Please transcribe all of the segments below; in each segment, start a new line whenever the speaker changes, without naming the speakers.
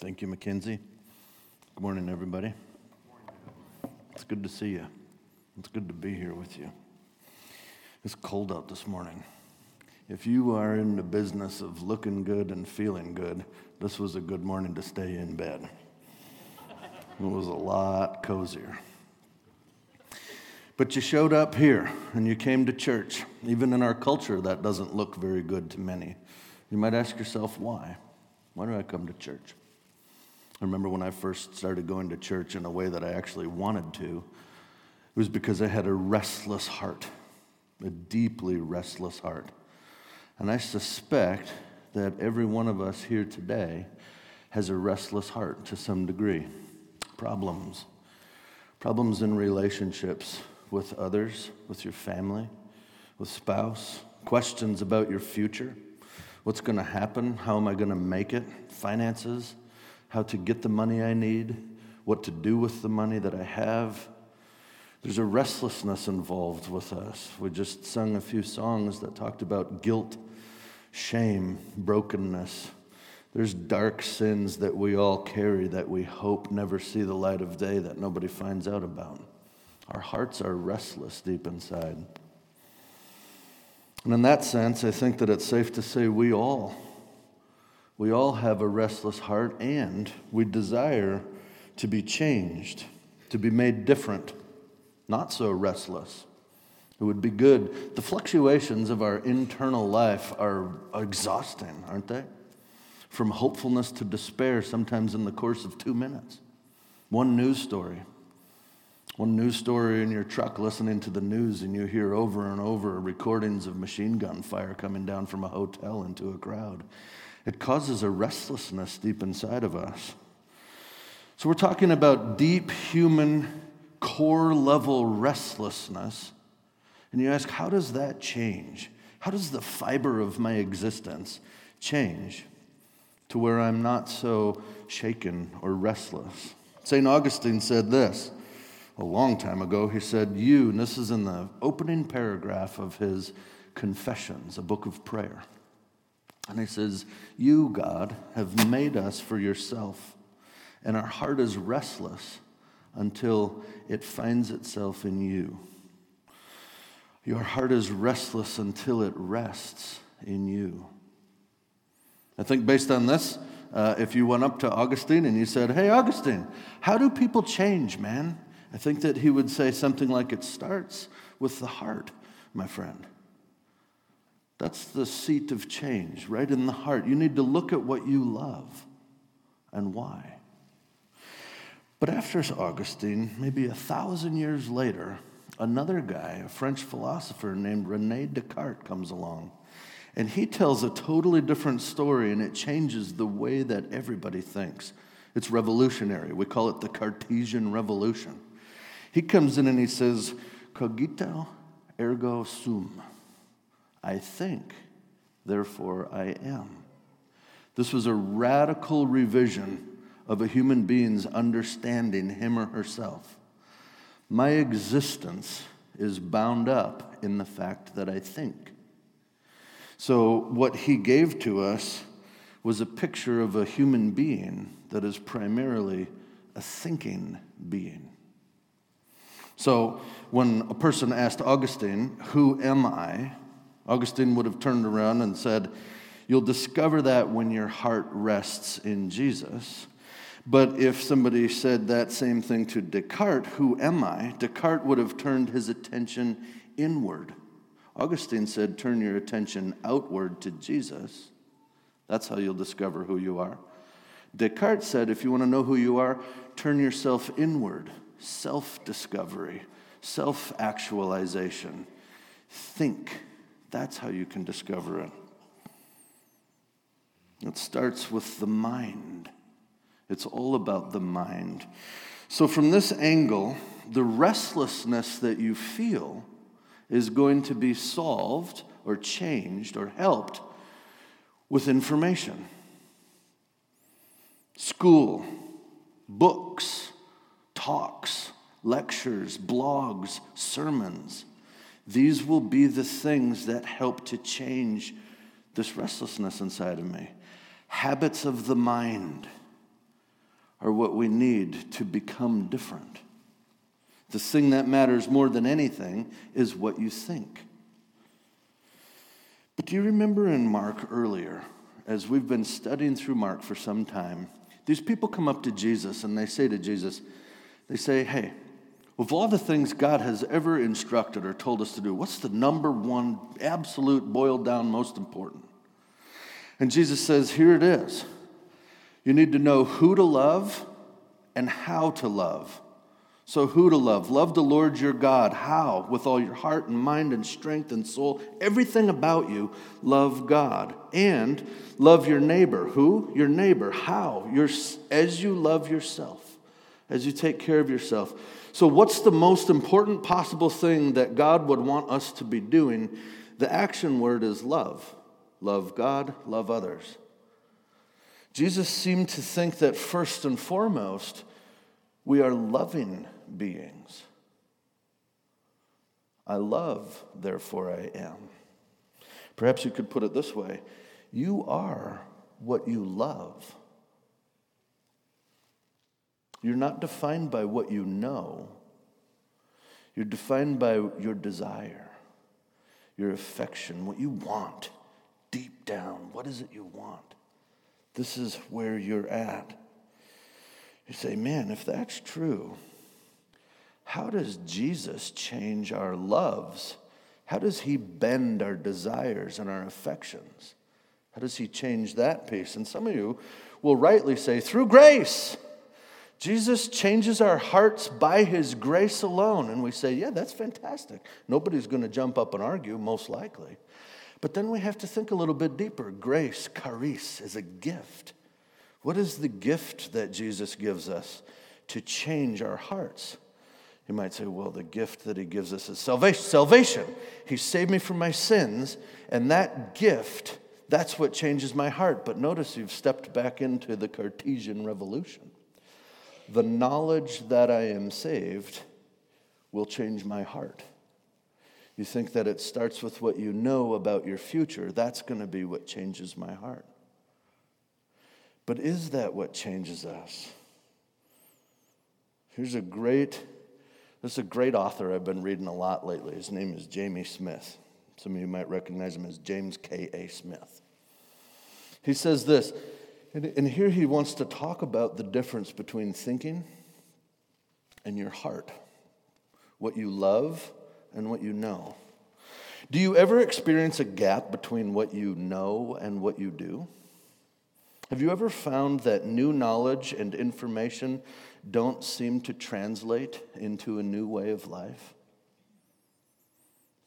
Thank you, Mackenzie. Good morning, everybody. It's good to see you. It's good to be here with you. It's cold out this morning. If you are in the business of looking good and feeling good, this was a good morning to stay in bed. It was a lot cozier. But you showed up here and you came to church. Even in our culture, that doesn't look very good to many. You might ask yourself, why? Why do I come to church? I remember when I first started going to church in a way that I actually wanted to, it was because I had a restless heart, a deeply restless heart. And I suspect that every one of us here today has a restless heart to some degree. Problems. Problems in relationships with others, with your family, with spouse, questions about your future. What's going to happen? How am I going to make it? Finances how to get the money I need, what to do with the money that I have. There's a restlessness involved with us. We just sung a few songs that talked about guilt, shame, brokenness. There's dark sins that we all carry that we hope never see the light of day, that nobody finds out about. Our hearts are restless deep inside. And in that sense, I think that it's safe to say we all we all have a restless heart and we desire to be changed, to be made different, not so restless. It would be good. The fluctuations of our internal life are exhausting, aren't they? From hopefulness to despair, sometimes in the course of two minutes. One news story. One news story in your truck listening to the news, and you hear over and over recordings of machine gun fire coming down from a hotel into a crowd. It causes a restlessness deep inside of us. So, we're talking about deep human, core level restlessness. And you ask, how does that change? How does the fiber of my existence change to where I'm not so shaken or restless? St. Augustine said this a long time ago. He said, You, and this is in the opening paragraph of his Confessions, a book of prayer. And he says, You, God, have made us for yourself, and our heart is restless until it finds itself in you. Your heart is restless until it rests in you. I think based on this, uh, if you went up to Augustine and you said, Hey, Augustine, how do people change, man? I think that he would say something like, It starts with the heart, my friend. That's the seat of change, right in the heart. You need to look at what you love and why. But after Augustine, maybe a thousand years later, another guy, a French philosopher named Rene Descartes, comes along. And he tells a totally different story, and it changes the way that everybody thinks. It's revolutionary. We call it the Cartesian Revolution. He comes in and he says, Cogito ergo sum. I think, therefore I am. This was a radical revision of a human being's understanding him or herself. My existence is bound up in the fact that I think. So, what he gave to us was a picture of a human being that is primarily a thinking being. So, when a person asked Augustine, Who am I? Augustine would have turned around and said, You'll discover that when your heart rests in Jesus. But if somebody said that same thing to Descartes, who am I? Descartes would have turned his attention inward. Augustine said, Turn your attention outward to Jesus. That's how you'll discover who you are. Descartes said, If you want to know who you are, turn yourself inward. Self discovery, self actualization. Think that's how you can discover it. It starts with the mind. It's all about the mind. So, from this angle, the restlessness that you feel is going to be solved or changed or helped with information. School, books, talks, lectures, blogs, sermons. These will be the things that help to change this restlessness inside of me. Habits of the mind. are what we need to become different. The thing that matters more than anything is what you think. But do you remember in Mark earlier, as we've been studying through Mark for some time, these people come up to Jesus and they say to Jesus, they say, Hey, of all the things God has ever instructed or told us to do, what's the number one, absolute, boiled down, most important? And Jesus says, Here it is. You need to know who to love and how to love. So, who to love? Love the Lord your God. How? With all your heart and mind and strength and soul. Everything about you, love God. And love your neighbor. Who? Your neighbor. How? Your, as you love yourself, as you take care of yourself. So, what's the most important possible thing that God would want us to be doing? The action word is love. Love God, love others. Jesus seemed to think that first and foremost, we are loving beings. I love, therefore I am. Perhaps you could put it this way you are what you love. You're not defined by what you know, you're defined by your desire, your affection, what you want deep down. What is it you want? This is where you're at. You say, man, if that's true, how does Jesus change our loves? How does he bend our desires and our affections? How does he change that piece? And some of you will rightly say, through grace. Jesus changes our hearts by his grace alone. And we say, yeah, that's fantastic. Nobody's going to jump up and argue, most likely. But then we have to think a little bit deeper. Grace, charis, is a gift. What is the gift that Jesus gives us to change our hearts? You might say, well, the gift that he gives us is salvation. Salvation. He saved me from my sins, and that gift, that's what changes my heart. But notice you've stepped back into the Cartesian revolution. The knowledge that I am saved will change my heart. You think that it starts with what you know about your future. That's going to be what changes my heart. But is that what changes us? Here's a great, this is a great author I've been reading a lot lately. His name is Jamie Smith. Some of you might recognize him as James K.A. Smith. He says this, and here he wants to talk about the difference between thinking and your heart, what you love and what you know. Do you ever experience a gap between what you know and what you do? Have you ever found that new knowledge and information don't seem to translate into a new way of life?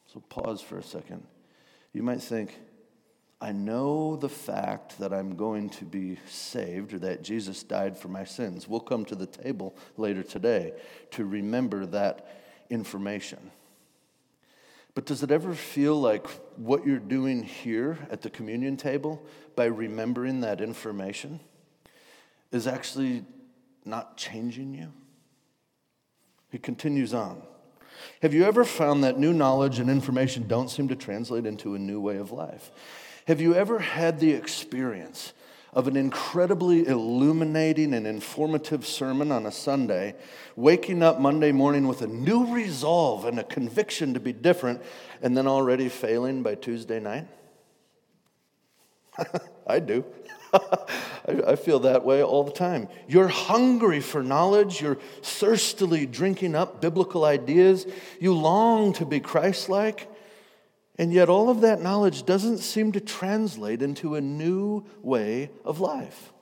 So pause for a second. You might think, I know the fact that I'm going to be saved or that Jesus died for my sins. We'll come to the table later today to remember that information. But does it ever feel like what you're doing here at the communion table by remembering that information is actually not changing you? He continues on. Have you ever found that new knowledge and information don't seem to translate into a new way of life? Have you ever had the experience of an incredibly illuminating and informative sermon on a Sunday, waking up Monday morning with a new resolve and a conviction to be different, and then already failing by Tuesday night? I do. I feel that way all the time. You're hungry for knowledge. You're thirstily drinking up biblical ideas. You long to be Christ like. And yet, all of that knowledge doesn't seem to translate into a new way of life.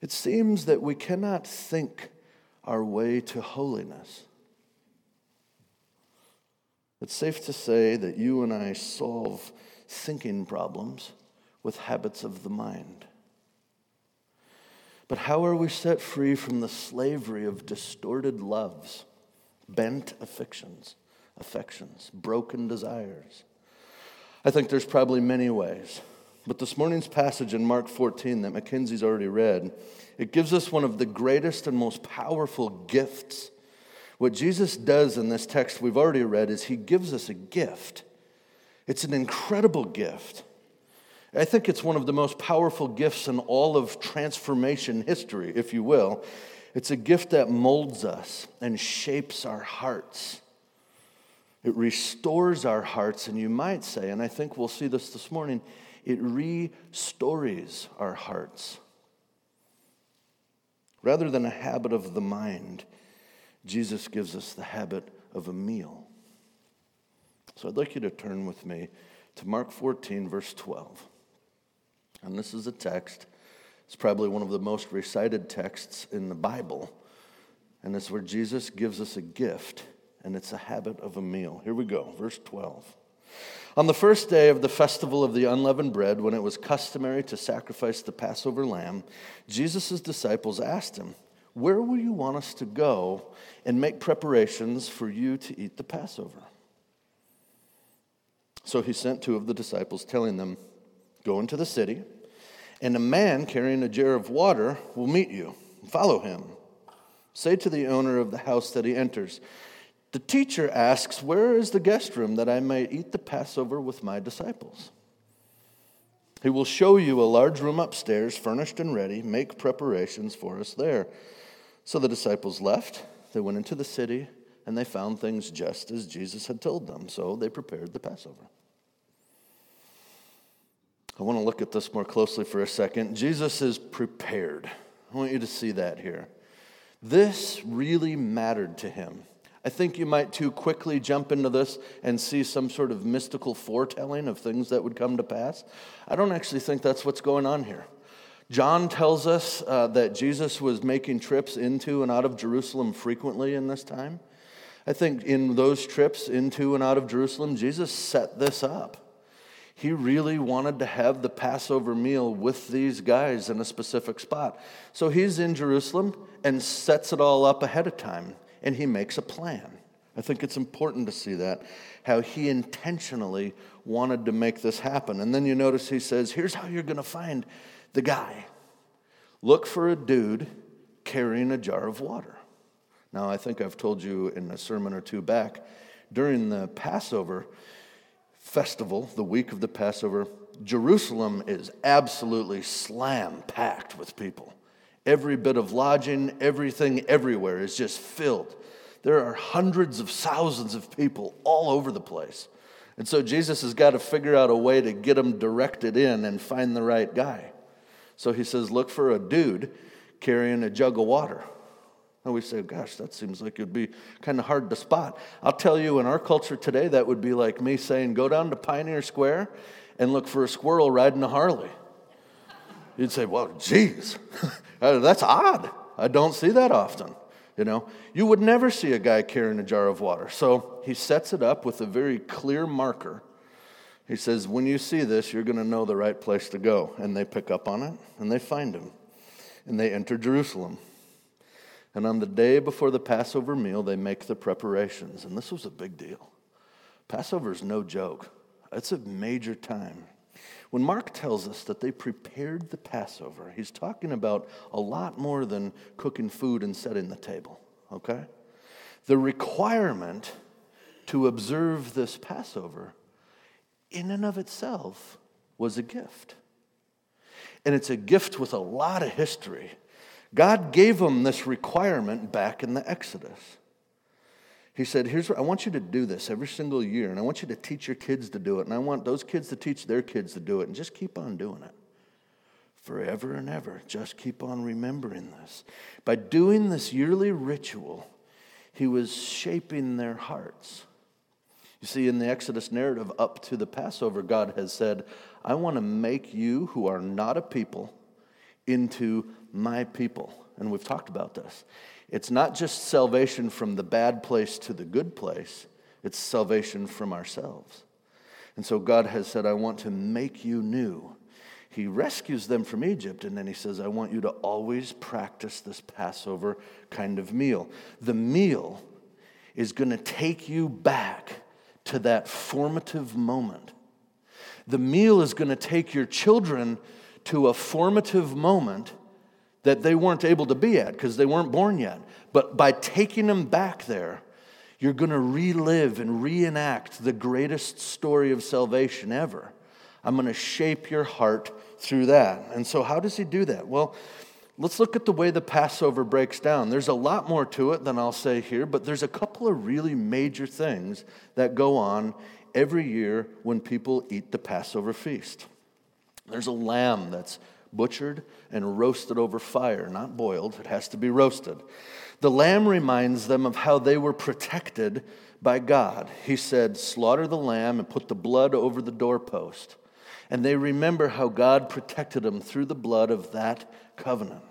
It seems that we cannot think our way to holiness. It's safe to say that you and I solve thinking problems with habits of the mind. But how are we set free from the slavery of distorted loves, bent affections? Affections, broken desires. I think there's probably many ways. But this morning's passage in Mark 14 that Mackenzie's already read, it gives us one of the greatest and most powerful gifts. What Jesus does in this text we've already read is he gives us a gift. It's an incredible gift. I think it's one of the most powerful gifts in all of transformation history, if you will. It's a gift that molds us and shapes our hearts. It restores our hearts, and you might say, and I think we'll see this this morning, it restores our hearts. Rather than a habit of the mind, Jesus gives us the habit of a meal. So I'd like you to turn with me to Mark 14, verse 12. And this is a text, it's probably one of the most recited texts in the Bible. And it's where Jesus gives us a gift, and it's a habit of a meal. Here we go, verse 12. On the first day of the festival of the unleavened bread, when it was customary to sacrifice the Passover lamb, Jesus' disciples asked him, Where will you want us to go and make preparations for you to eat the Passover? So he sent two of the disciples, telling them, Go into the city, and a man carrying a jar of water will meet you. Follow him. Say to the owner of the house that he enters, The teacher asks, Where is the guest room that I may eat the Passover with my disciples? He will show you a large room upstairs, furnished and ready. Make preparations for us there. So the disciples left. They went into the city, and they found things just as Jesus had told them. So they prepared the Passover. I want to look at this more closely for a second. Jesus is prepared. I want you to see that here. This really mattered to him. I think you might too quickly jump into this and see some sort of mystical foretelling of things that would come to pass. I don't actually think that's what's going on here. John tells us uh, that Jesus was making trips into and out of Jerusalem frequently in this time. I think in those trips into and out of Jerusalem, Jesus set this up. He really wanted to have the Passover meal with these guys in a specific spot. So he's in Jerusalem and sets it all up ahead of time, and he makes a plan. I think it's important to see that, how he intentionally wanted to make this happen. And then you notice he says, Here's how you're going to find the guy look for a dude carrying a jar of water. Now, I think I've told you in a sermon or two back, during the Passover, festival, the week of the Passover, Jerusalem is absolutely slam packed with people. Every bit of lodging, everything everywhere is just filled. There are hundreds of thousands of people all over the place. And so Jesus has got to figure out a way to get them directed in and find the right guy. So he says, Look for a dude carrying a jug of water. And we say, gosh, that seems like it would be kind of hard to spot. I'll tell you, in our culture today, that would be like me saying, go down to Pioneer Square and look for a squirrel riding a Harley. You'd say, well, geez, uh, that's odd. I don't see that often. You know, you would never see a guy carrying a jar of water. So he sets it up with a very clear marker. He says, when you see this, you're going to know the right place to go. And they pick up on it and they find him. And they enter Jerusalem. And on the day before the Passover meal, they make the preparations. And this was a big deal. Passover is no joke, it's a major time. When Mark tells us that they prepared the Passover, he's talking about a lot more than cooking food and setting the table, okay? The requirement to observe this Passover, in and of itself, was a gift. And it's a gift with a lot of history. God gave them this requirement back in the Exodus. He said, Here's what I want you to do this every single year, and I want you to teach your kids to do it, and I want those kids to teach their kids to do it, and just keep on doing it. Forever and ever. Just keep on remembering this. By doing this yearly ritual, he was shaping their hearts. You see, in the Exodus narrative up to the Passover, God has said, I want to make you who are not a people into my people. And we've talked about this. It's not just salvation from the bad place to the good place, it's salvation from ourselves. And so God has said, I want to make you new. He rescues them from Egypt, and then he says, I want you to always practice this Passover kind of meal. The meal is going to take you back to that formative moment. The meal is going to take your children to a formative moment that they weren't able to be at because they weren't born yet. But by taking them back there, you're going to relive and reenact the greatest story of salvation ever. I'm going to shape your heart through that. And so, how does he do that? Well, let's look at the way the Passover breaks down. There's a lot more to it than I'll say here, but there's a couple of really major things that go on every year when people eat the Passover feast. There's a lamb that's butchered and roasted over fire, not boiled, it has to be roasted. The lamb reminds them of how they were protected by God. He said, Slaughter the lamb and put the blood over the doorpost. And they remember how God protected them through the blood of that covenant.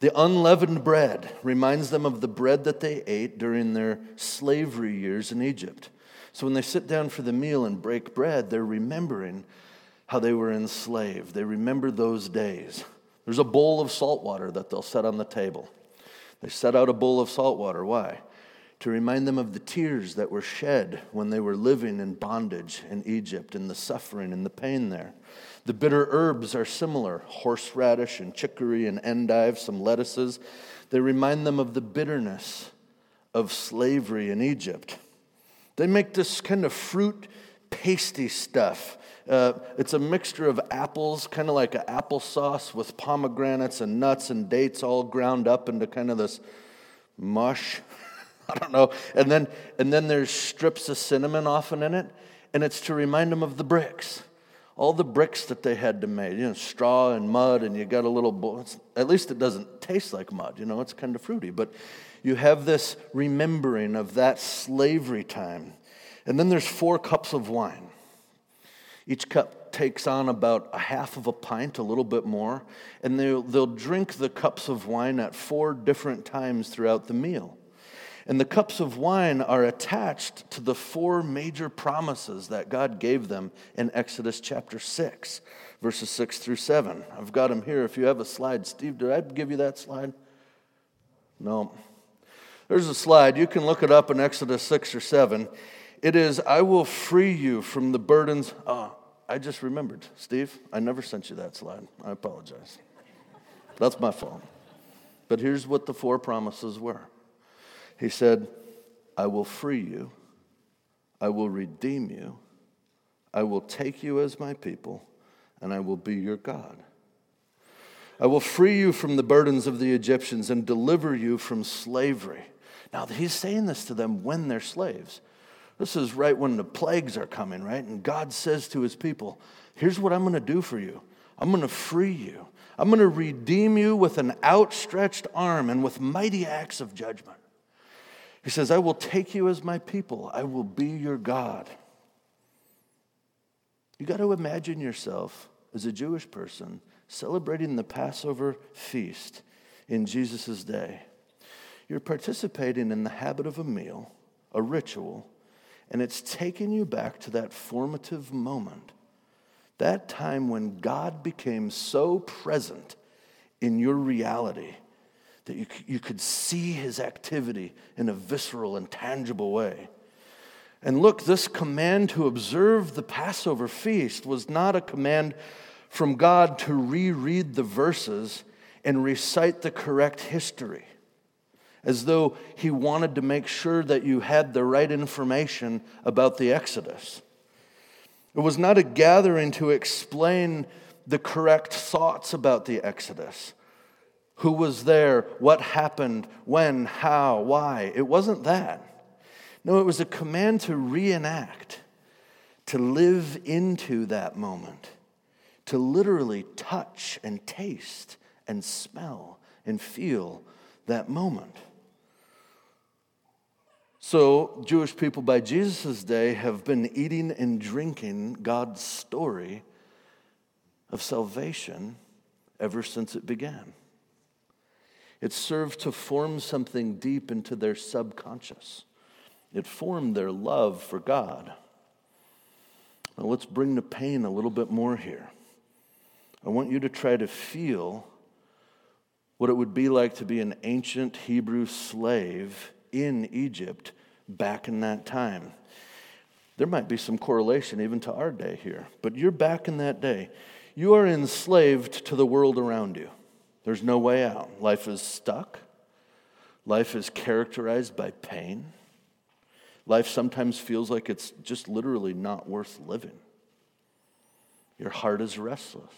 The unleavened bread reminds them of the bread that they ate during their slavery years in Egypt. So when they sit down for the meal and break bread, they're remembering how they were enslaved. They remember those days. There's a bowl of salt water that they'll set on the table. They set out a bowl of salt water. Why? To remind them of the tears that were shed when they were living in bondage in Egypt and the suffering and the pain there. The bitter herbs are similar horseradish and chicory and endive, some lettuces. They remind them of the bitterness of slavery in Egypt. They make this kind of fruit pasty stuff. Uh, it's a mixture of apples, kind of like an applesauce with pomegranates and nuts and dates all ground up into kind of this mush. I don't know. And then, and then there's strips of cinnamon often in it, and it's to remind them of the bricks all the bricks that they had to make, you know, straw and mud, and you got a little, at least it doesn't taste like mud, you know, it's kind of fruity. But you have this remembering of that slavery time. And then there's four cups of wine. Each cup takes on about a half of a pint, a little bit more, and they'll, they'll drink the cups of wine at four different times throughout the meal. And the cups of wine are attached to the four major promises that God gave them in Exodus chapter 6, verses 6 through 7. I've got them here if you have a slide. Steve, did I give you that slide? No. There's a slide. You can look it up in Exodus 6 or 7. It is, I will free you from the burdens. Oh, I just remembered. Steve, I never sent you that slide. I apologize. That's my fault. But here's what the four promises were he said, I will free you, I will redeem you, I will take you as my people, and I will be your God. I will free you from the burdens of the Egyptians and deliver you from slavery. Now, he's saying this to them when they're slaves. This is right when the plagues are coming, right? And God says to his people, Here's what I'm going to do for you I'm going to free you. I'm going to redeem you with an outstretched arm and with mighty acts of judgment. He says, I will take you as my people, I will be your God. You got to imagine yourself as a Jewish person celebrating the Passover feast in Jesus' day. You're participating in the habit of a meal, a ritual, and it's taking you back to that formative moment, that time when God became so present in your reality that you, you could see his activity in a visceral and tangible way. And look, this command to observe the Passover feast was not a command from God to reread the verses and recite the correct history, as though he wanted to make sure that you had the right information about the Exodus. It was not a gathering to explain the correct thoughts about the Exodus who was there, what happened, when, how, why. It wasn't that. No, it was a command to reenact, to live into that moment, to literally touch and taste and smell and feel that moment. So, Jewish people by Jesus' day have been eating and drinking God's story of salvation ever since it began. It served to form something deep into their subconscious. It formed their love for God. Now let's bring the pain a little bit more here. I want you to try to feel what it would be like to be an ancient Hebrew slave in Egypt back in that time. There might be some correlation even to our day here, but you're back in that day. You are enslaved to the world around you. There's no way out. Life is stuck. Life is characterized by pain. Life sometimes feels like it's just literally not worth living. Your heart is restless.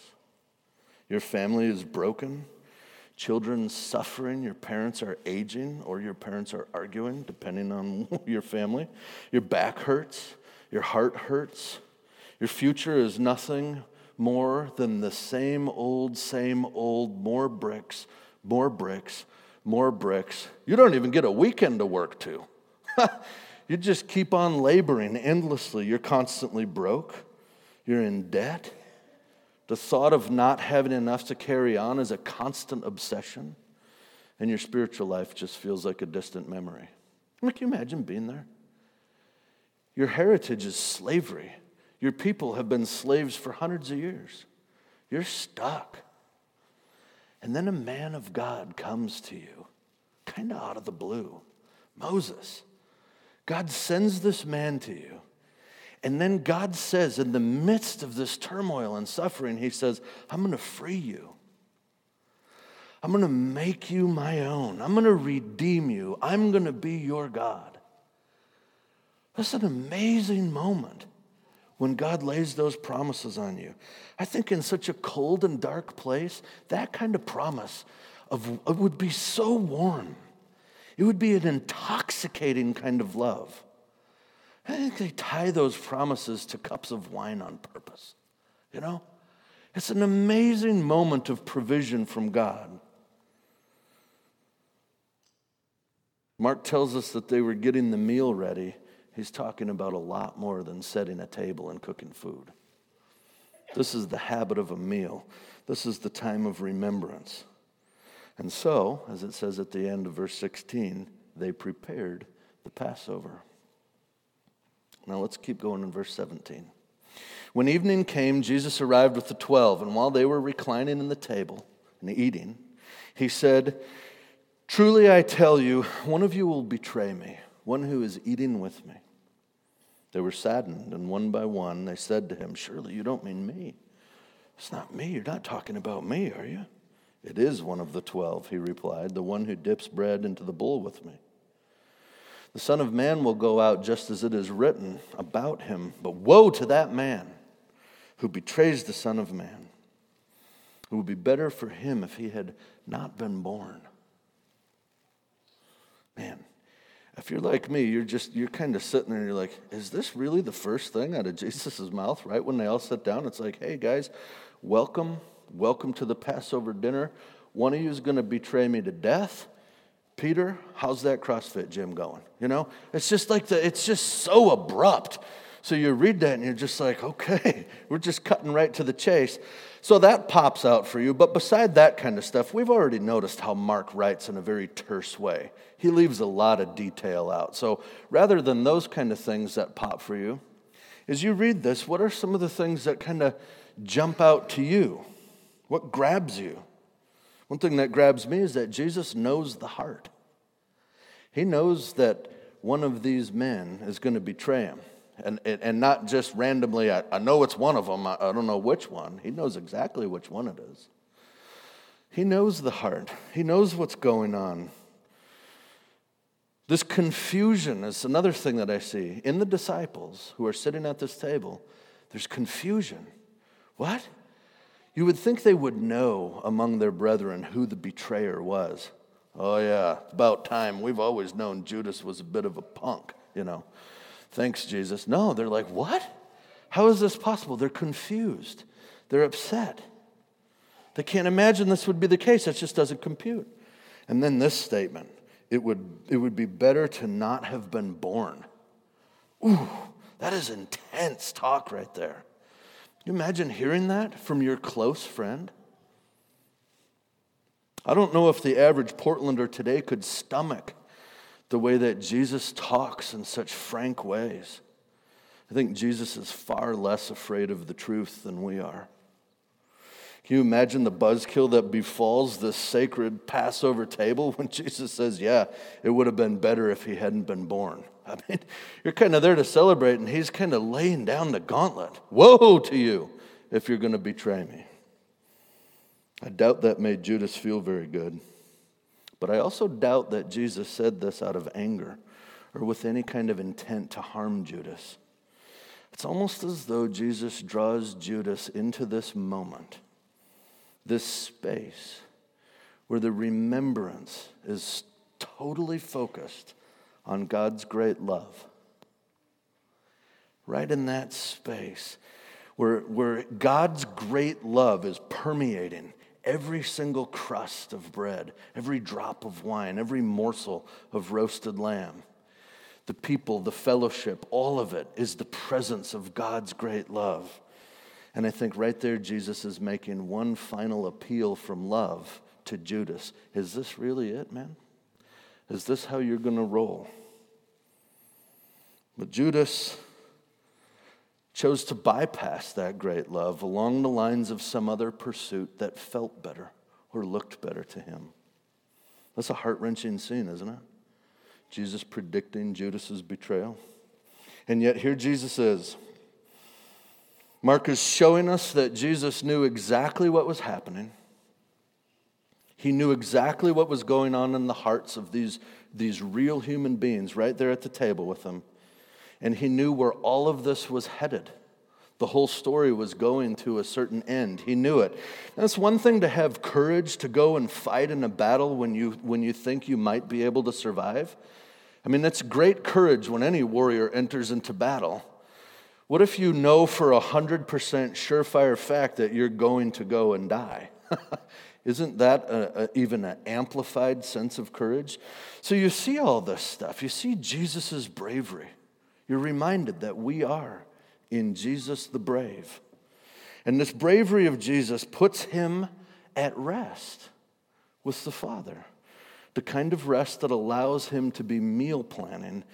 Your family is broken. Children suffering. Your parents are aging or your parents are arguing, depending on your family. Your back hurts. Your heart hurts. Your future is nothing more than the same old, same old, more bricks, more bricks, more bricks. You don't even get a weekend to work to. you just keep on laboring endlessly. You're constantly broke. You're in debt. The thought of not having enough to carry on is a constant obsession, and your spiritual life just feels like a distant memory. Can you imagine being there? Your heritage is slavery. Your people have been slaves for hundreds of years. You're stuck. And then a man of God comes to you, kind of out of the blue Moses. God sends this man to you. And then God says, in the midst of this turmoil and suffering, He says, I'm going to free you. I'm going to make you my own. I'm going to redeem you. I'm going to be your God. That's an amazing moment when God lays those promises on you. I think in such a cold and dark place, that kind of promise of, would be so warm. It would be an intoxicating kind of love. I think they tie those promises to cups of wine on purpose. You know? It's an amazing moment of provision from God. Mark tells us that they were getting the meal ready. He's talking about a lot more than setting a table and cooking food. This is the habit of a meal. This is the time of remembrance. And so, as it says at the end of verse 16, they prepared the Passover. Now let's keep going in verse 17. When evening came, Jesus arrived with the twelve, and while they were reclining in the table and eating, he said, Truly I tell you, one of you will betray me, one who is eating with me. They were saddened, and one by one they said to him, Surely you don't mean me. It's not me. You're not talking about me, are you? It is one of the twelve, he replied, the one who dips bread into the bowl with me. The Son of Man will go out just as it is written about him. But woe to that man who betrays the Son of Man. It would be better for him if he had not been born. Man, if you're like me, you're just, you're kind of sitting there and you're like, is this really the first thing out of Jesus' mouth, right? When they all sit down, it's like, hey guys, welcome, welcome to the Passover dinner. One of you is going to betray me to death. Peter, how's that CrossFit gym going? You know, it's just like the, it's just so abrupt. So you read that and you're just like, okay, we're just cutting right to the chase. So that pops out for you. But beside that kind of stuff, we've already noticed how Mark writes in a very terse way. He leaves a lot of detail out. So rather than those kind of things that pop for you, as you read this, what are some of the things that kind of jump out to you? What grabs you? One thing that grabs me is that Jesus knows the heart. He knows that one of these men is going to betray him. And, and not just randomly, I, I know it's one of them, I, I don't know which one. He knows exactly which one it is. He knows the heart, he knows what's going on. This confusion is another thing that I see in the disciples who are sitting at this table. There's confusion. What? You would think they would know among their brethren who the betrayer was. Oh, yeah, about time. We've always known Judas was a bit of a punk, you know. Thanks, Jesus. No, they're like, what? How is this possible? They're confused, they're upset. They can't imagine this would be the case. That just doesn't compute. And then this statement it would, it would be better to not have been born. Ooh, that is intense talk right there you imagine hearing that from your close friend? I don't know if the average Portlander today could stomach the way that Jesus talks in such frank ways. I think Jesus is far less afraid of the truth than we are. Can you imagine the buzzkill that befalls this sacred Passover table when Jesus says, Yeah, it would have been better if he hadn't been born? I mean, you're kind of there to celebrate, and he's kind of laying down the gauntlet. Woe to you if you're going to betray me. I doubt that made Judas feel very good. But I also doubt that Jesus said this out of anger or with any kind of intent to harm Judas. It's almost as though Jesus draws Judas into this moment, this space where the remembrance is totally focused on God's great love. Right in that space where, where God's great love is permeating every single crust of bread, every drop of wine, every morsel of roasted lamb. The people, the fellowship, all of it is the presence of God's great love. And I think right there, Jesus is making one final appeal from love to Judas. Is this really it, man? Is this how you're going to roll? But Judas chose to bypass that great love along the lines of some other pursuit that felt better or looked better to him. That's a heart wrenching scene, isn't it? Jesus predicting Judas's betrayal. And yet, here Jesus is. Mark is showing us that Jesus knew exactly what was happening. He knew exactly what was going on in the hearts of these, these real human beings right there at the table with him and he knew where all of this was headed. The whole story was going to a certain end. He knew it. It's one thing to have courage to go and fight in a battle when you, when you think you might be able to survive. I mean, that's great courage when any warrior enters into battle. What if you know for a 100% surefire fact that you're going to go and die? Isn't that a, a, even an amplified sense of courage? So you see all this stuff. You see Jesus' bravery. You're reminded that we are in Jesus the brave. And this bravery of Jesus puts him at rest with the Father, the kind of rest that allows him to be meal planning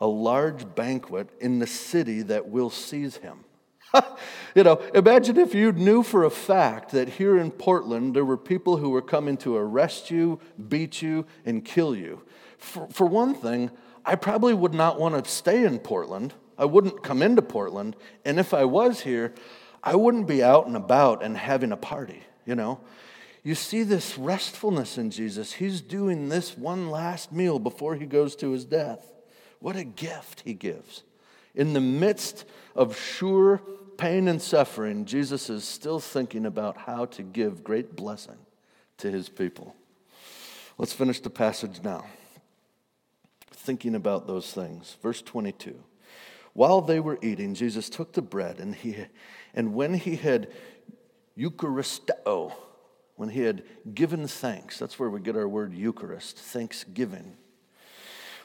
a large banquet in the city that will seize him. you know, imagine if you knew for a fact that here in Portland there were people who were coming to arrest you, beat you, and kill you. For, for one thing, I probably would not want to stay in Portland. I wouldn't come into Portland. And if I was here, I wouldn't be out and about and having a party, you know? You see this restfulness in Jesus. He's doing this one last meal before he goes to his death. What a gift he gives. In the midst of sure pain and suffering, Jesus is still thinking about how to give great blessing to his people. Let's finish the passage now thinking about those things. Verse 22. While they were eating, Jesus took the bread and, he, and when he had Eucharisteo, when he had given thanks, that's where we get our word Eucharist, thanksgiving.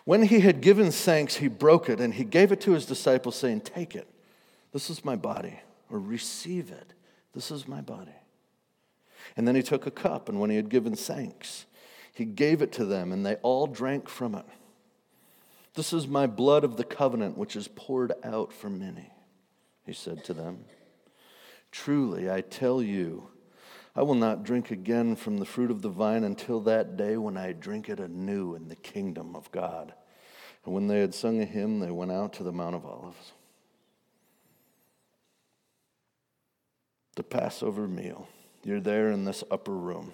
When he had given thanks, he broke it and he gave it to his disciples, saying, Take it. This is my body, or receive it. This is my body. And then he took a cup, and when he had given thanks, he gave it to them, and they all drank from it. This is my blood of the covenant, which is poured out for many, he said to them. Truly, I tell you, I will not drink again from the fruit of the vine until that day when I drink it anew in the kingdom of God. And when they had sung a hymn, they went out to the Mount of Olives. The Passover meal. You're there in this upper room.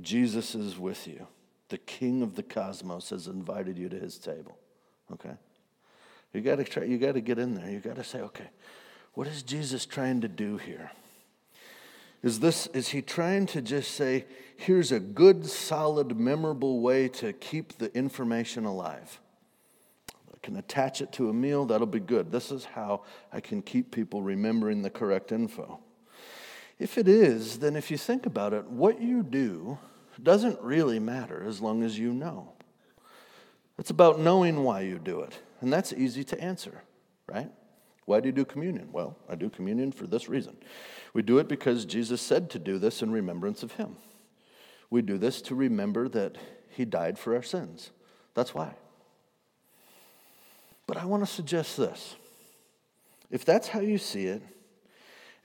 Jesus is with you the king of the cosmos has invited you to his table. Okay? You got to try you got to get in there. You got to say, "Okay, what is Jesus trying to do here? Is this is he trying to just say, here's a good, solid, memorable way to keep the information alive? I can attach it to a meal, that'll be good. This is how I can keep people remembering the correct info. If it is, then if you think about it, what you do doesn't really matter as long as you know. It's about knowing why you do it. And that's easy to answer, right? Why do you do communion? Well, I do communion for this reason. We do it because Jesus said to do this in remembrance of him. We do this to remember that he died for our sins. That's why. But I want to suggest this. If that's how you see it,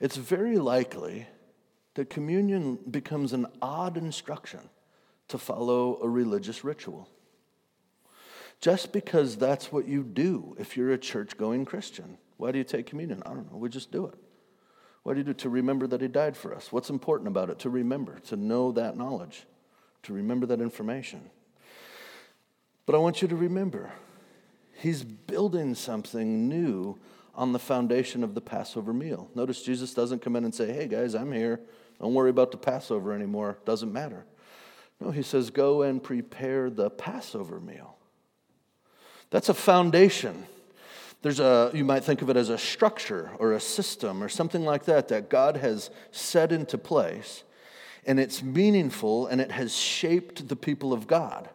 it's very likely that communion becomes an odd instruction to follow a religious ritual. Just because that's what you do if you're a church going Christian. Why do you take communion? I don't know. We just do it. Why do you do it? To remember that He died for us. What's important about it? To remember, to know that knowledge, to remember that information. But I want you to remember, He's building something new on the foundation of the Passover meal. Notice Jesus doesn't come in and say, Hey guys, I'm here. Don't worry about the Passover anymore. Doesn't matter. No, he says, Go and prepare the Passover meal. That's a foundation. There's a, you might think of it as a structure or a system or something like that that God has set into place. And it's meaningful and it has shaped the people of God.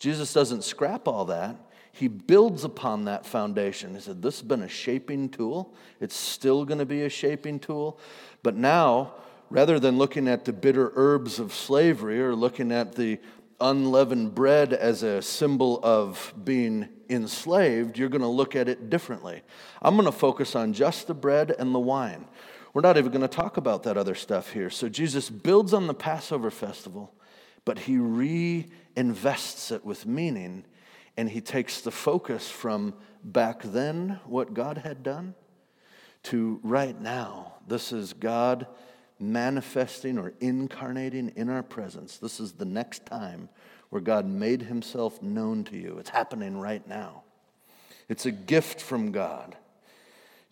Jesus doesn't scrap all that. He builds upon that foundation. He said, This has been a shaping tool. It's still going to be a shaping tool. But now, rather than looking at the bitter herbs of slavery or looking at the unleavened bread as a symbol of being enslaved, you're going to look at it differently. I'm going to focus on just the bread and the wine. We're not even going to talk about that other stuff here. So Jesus builds on the Passover festival, but he reinvests it with meaning, and he takes the focus from back then, what God had done, to right now. This is God manifesting or incarnating in our presence. This is the next time where God made himself known to you. It's happening right now. It's a gift from God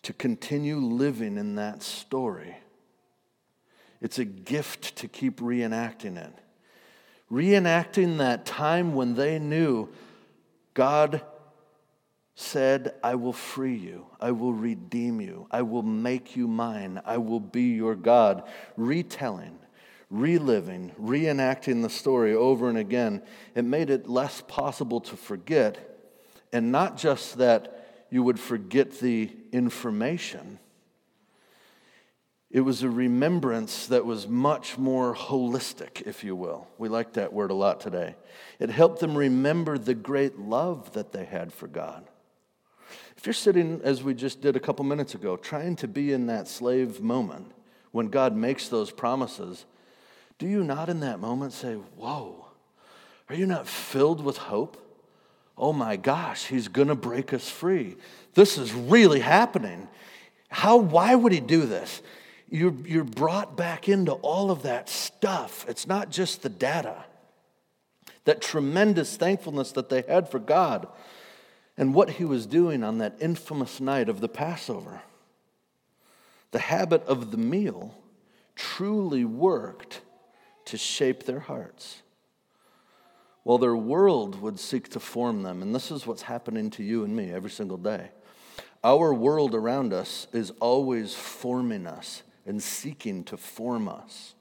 to continue living in that story. It's a gift to keep reenacting it. Reenacting that time when they knew God said, I will free you, I will redeem you, I will make you mine, I will be your God. Retelling, reliving, reenacting the story over and again, it made it less possible to forget. And not just that you would forget the information, it was a remembrance that was much more holistic, if you will. We like that word a lot today. It helped them remember the great love that they had for God if you're sitting, as we just did a couple minutes ago, trying to be in that slave moment when God makes those promises, do you not in that moment say, Whoa, are you not filled with hope? Oh my gosh, he's to break us free. This is really happening. How, why would he do this? You're, you're brought back into all of that stuff. It's not just the data. That tremendous thankfulness that they had for God and what he was doing on that infamous night of the Passover. The habit of the meal truly worked to shape their hearts. While their world would seek to form them, and this is what's happening to you and me every single day. Our world around us is always forming us and seeking to form us.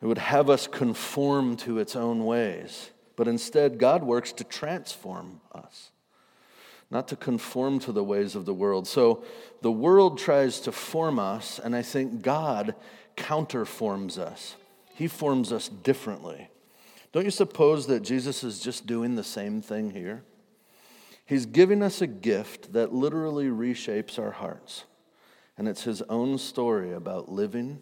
It would have us conform to its own ways. But instead, God works to transform us, not to conform to the ways of the world. So the world tries to form us, and I think God counterforms us. He forms us differently. Don't you suppose that Jesus is just doing the same thing here? He's giving us a gift that literally reshapes our hearts. And it's his own story about living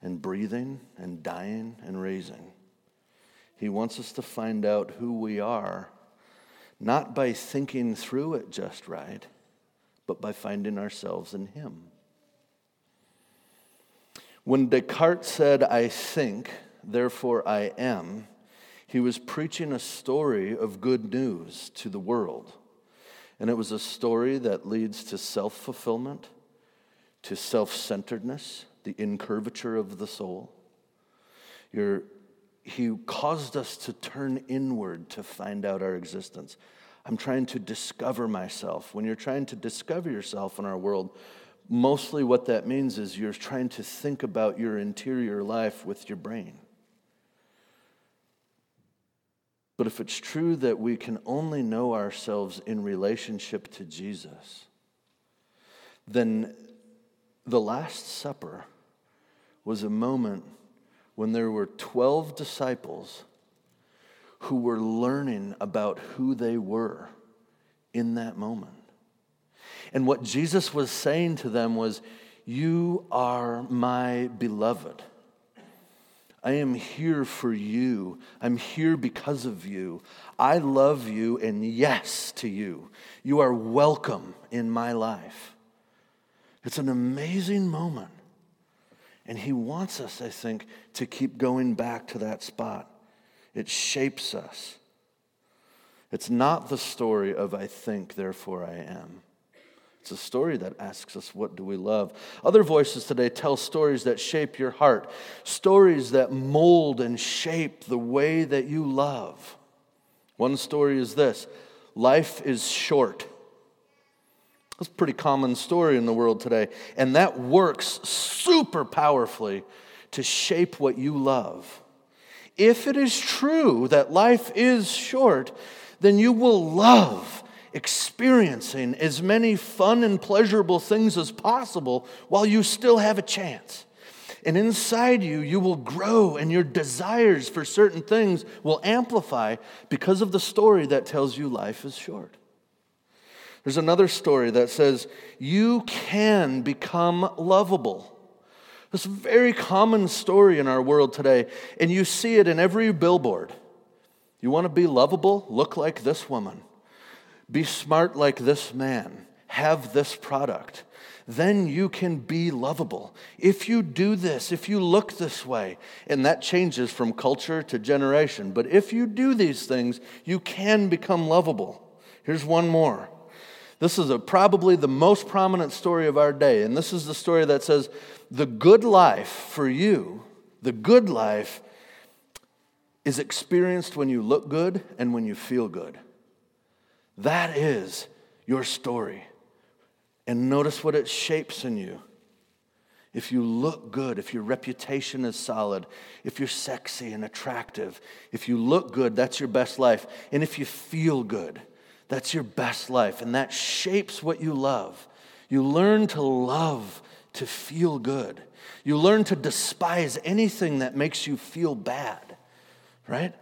and breathing and dying and raising. He wants us to find out who we are, not by thinking through it just right, but by finding ourselves in Him. When Descartes said, I think, therefore I am, he was preaching a story of good news to the world. And it was a story that leads to self fulfillment, to self centeredness, the incurvature of the soul. Your he caused us to turn inward to find out our existence. I'm trying to discover myself. When you're trying to discover yourself in our world, mostly what that means is you're trying to think about your interior life with your brain. But if it's true that we can only know ourselves in relationship to Jesus, then the Last Supper was a moment when there were 12 disciples who were learning about who they were in that moment. And what Jesus was saying to them was, You are my beloved. I am here for you. I'm here because of you. I love you, and yes to you. You are welcome in my life. It's an amazing moment. And He wants us, I think, to keep going back to that spot. It shapes us. It's not the story of I think, therefore I am. It's a story that asks us, What do we love? Other voices today tell stories that shape your heart, stories that mold and shape the way that you love. One story is this life is short. That's a pretty common story in the world today. And that works super powerfully to shape what you love. If it is true that life is short, then you will love experiencing as many fun and pleasurable things as possible while you still have a chance. And inside you, you will grow, and your desires for certain things will amplify because of the story that tells you life is short. There's another story that says you can become lovable. It's a very common story in our world today, and you see it in every billboard. You want to be lovable? Look like this woman. Be smart like this man. Have this product. Then you can be lovable. If you do this, if you look this way, and that changes from culture to generation, but if you do these things, you can become lovable. Here's one more. This is a, probably the most prominent story of our day, and this is the story that says the good life for you, the good life is experienced when you look good and when you feel good. That is your story. And notice what it shapes in you. If you look good, if your reputation is solid, if you're sexy and attractive, if you look good, that's your best life. And if you feel good, that's your best life. And that shapes what you love. You learn to love to feel good. You learn to despise anything that makes you feel bad, right?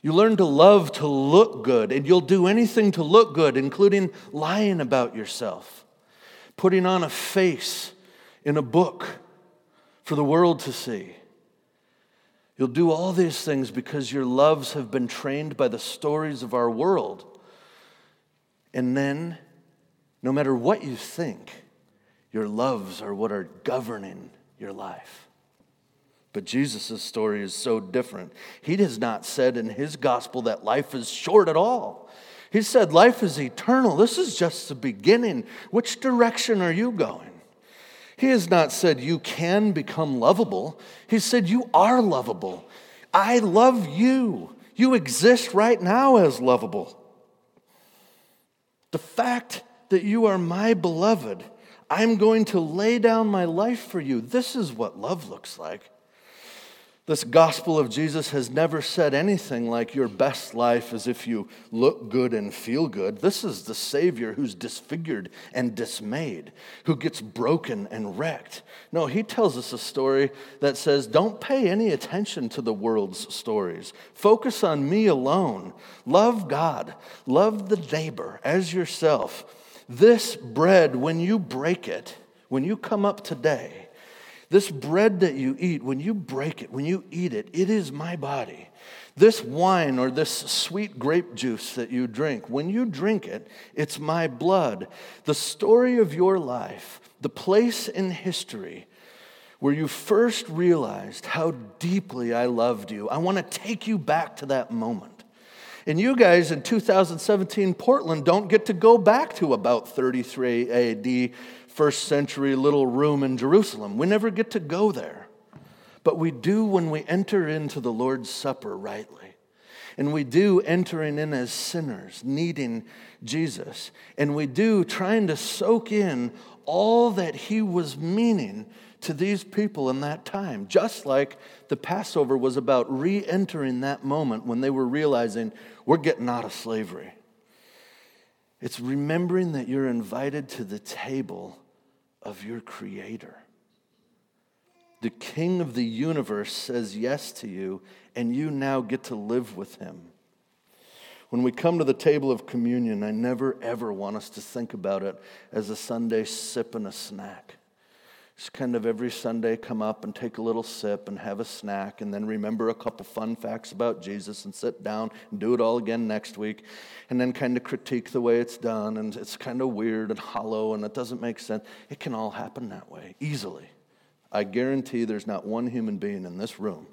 You learn to love to look good, and you'll do anything to look good, including lying about yourself, putting on a face in a book for the world to see. You'll do all these things because your loves have been trained by the stories of our world. And then, no matter what you think, your loves are what are governing your life. But Jesus' story is so different. He has not said in his gospel that life is short at all. He said life is eternal. This is just the beginning. Which direction are you going? He has not said you can become lovable. He said you are lovable. I love you. You exist right now as lovable. The fact that you are my beloved, I'm going to lay down my life for you. This is what love looks like. This gospel of Jesus has never said anything like your best life is if you look good and feel good. This is the Savior who's disfigured and dismayed, who gets broken and wrecked. No, he tells us a story that says, don't pay any attention to the world's stories. Focus on me alone. Love God, love the neighbor as yourself. This bread, when you break it, when you come up today, this bread that you eat, when you break it, when you eat it, it is my body. This wine or this sweet grape juice that you drink, when you drink it, it's my blood. The story of your life, the place in history where you first realized how deeply I loved you, I want to take you back to that moment. And you guys in 2017 Portland don't get to go back to about 33 AD first century little room in Jerusalem. We never get to go there. But we do when we enter into the Lord's Supper rightly. And we do entering in as sinners, needing Jesus. And we do trying to soak in all that he was meaning to these people in that time. Just like the Passover was about re entering that moment when they were realizing we're getting out of slavery. It's remembering that you're invited to the table of your Creator. The King of the universe says yes to you, and you now get to live with Him. When we come to the table of communion, I never ever want us to think about it as a Sunday sip and a snack. Just kind of every Sunday come up and take a little sip and have a snack and then remember a couple fun facts about Jesus and sit down and do it all again next week and then kind of critique the way it's done and it's kind of weird and hollow and it doesn't make sense. It can all happen that way easily. I guarantee there's not one human being in this room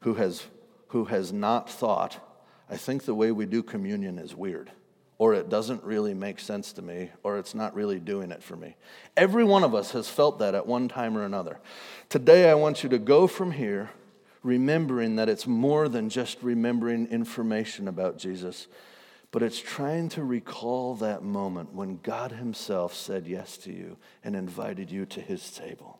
who has, who has not thought, I think the way we do communion is weird. Or it doesn't really make sense to me, or it's not really doing it for me. Every one of us has felt that at one time or another. Today, I want you to go from here remembering that it's more than just remembering information about Jesus, but it's trying to recall that moment when God Himself said yes to you and invited you to His table.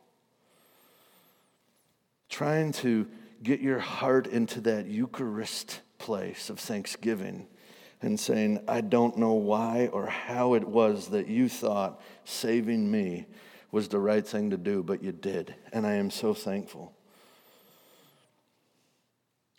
Trying to get your heart into that Eucharist place of thanksgiving and saying, I don't know why or how it was that you thought saving me was the right thing to do, but you did. And I am so thankful.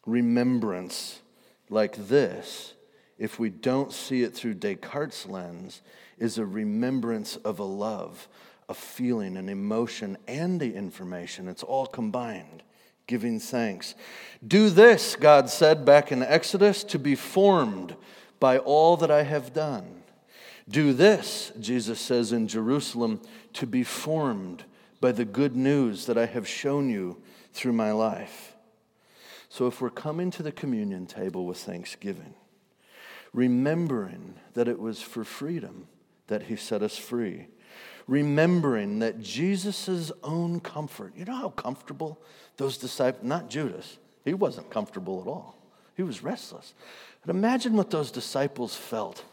Remembrance like this, if we don't see it through Descartes' lens, is a remembrance of a love, a feeling, an emotion, and the information. It's all combined giving thanks. Do this, God said back in Exodus, to be formed by all that I have done. Do this, Jesus says in Jerusalem, to be formed by the good news that I have shown you through my life. So if we're coming to the communion table with thanksgiving, remembering that it was for freedom that he set us free, remembering that Jesus' own comfort, you know how comfortable those disciples, not Judas, he wasn't comfortable at all. He was restless. But imagine what those disciples felt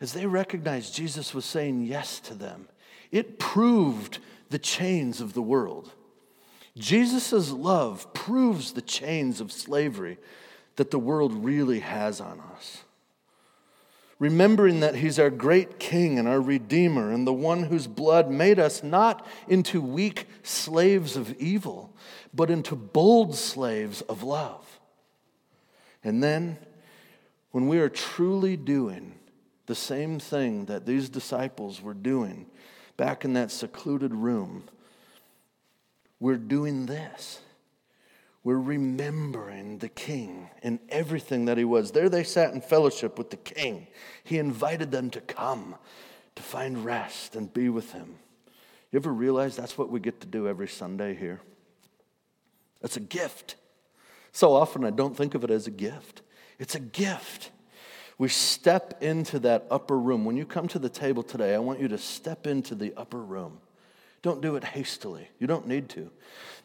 as they recognized Jesus was saying yes to them. It proved the chains of the world. Jesus' love proves the chains of slavery that the world really has on us. Remembering that He's our great King and our Redeemer and the one whose blood made us not into weak slaves of evil, but into bold slaves of love. And then when we are truly doing the same thing that these disciples were doing back in that secluded room, we're doing this. We're remembering the king and everything that he was. There they sat in fellowship with the king. He invited them to come to find rest and be with him. You ever realize that's what we get to do every Sunday here? That's a gift. So often I don't think of it as a gift. It's a gift. We step into that upper room. When you come to the table today, I want you to step into the upper room. Don't do it hastily. You don't need to.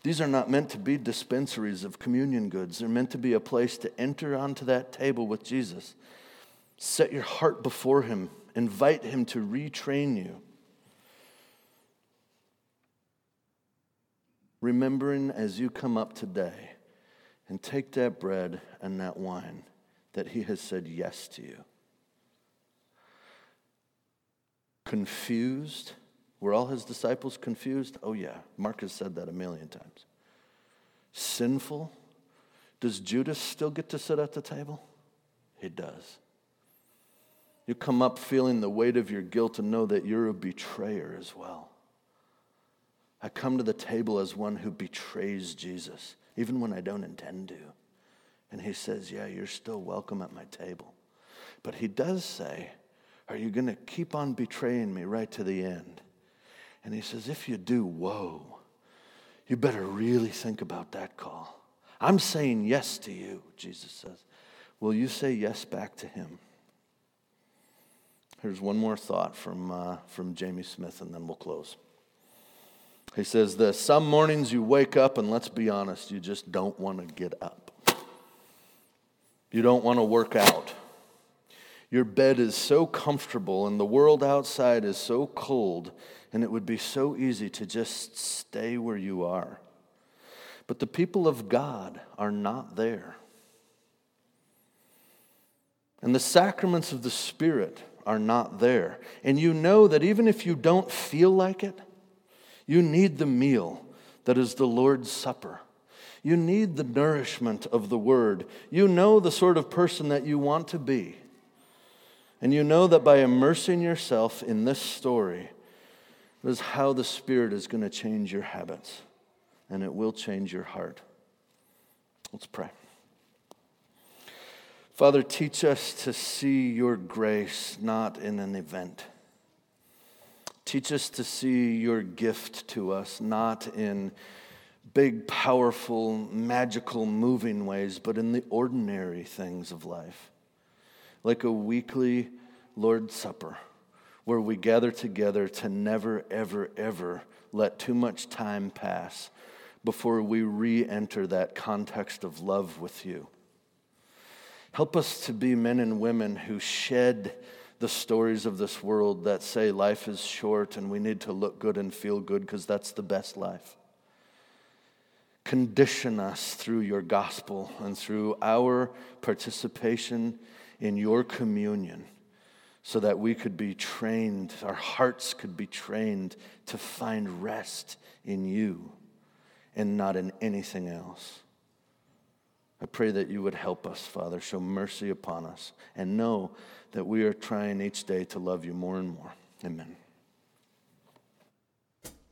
These are not meant to be dispensaries of communion goods. They're meant to be a place to enter onto that table with Jesus. Set your heart before Him, invite Him to retrain you. Remembering as you come up today and take that bread and that wine that he has said yes to you. Confused? Were all his disciples confused? Oh, yeah. Mark has said that a million times. Sinful? Does Judas still get to sit at the table? He does. You come up feeling the weight of your guilt and know that you're a betrayer as well. I come to the table as one who betrays Jesus, even when I don't intend to. And he says, Yeah, you're still welcome at my table. But he does say, Are you going to keep on betraying me right to the end? And he says, If you do, whoa, you better really think about that call. I'm saying yes to you, Jesus says. Will you say yes back to him? Here's one more thought from, uh, from Jamie Smith, and then we'll close. He says this Some mornings you wake up, and let's be honest, you just don't want to get up. You don't want to work out. Your bed is so comfortable and the world outside is so cold, and it would be so easy to just stay where you are. But the people of God are not there. And the sacraments of the Spirit are not there. And you know that even if you don't feel like it, you need the meal that is the Lord's Supper. You need the nourishment of the word. You know the sort of person that you want to be. And you know that by immersing yourself in this story, this is how the Spirit is going to change your habits, and it will change your heart. Let's pray. Father, teach us to see your grace not in an event. Teach us to see your gift to us not in big, powerful, magical, moving ways, but in the ordinary things of life. Like a weekly Lord's Supper, where we gather together to never, ever, ever let too much time pass before we re enter that context of love with you. Help us to be men and women who shed the stories of this world that say life is short and we need to look good and feel good because that's the best life. Condition us through your gospel and through our participation in your communion so that we could be trained, our hearts could be trained to find rest in you and not in anything else. I pray that you would help us, Father, show mercy upon us, and know that we are trying each day to love you more and more. Amen.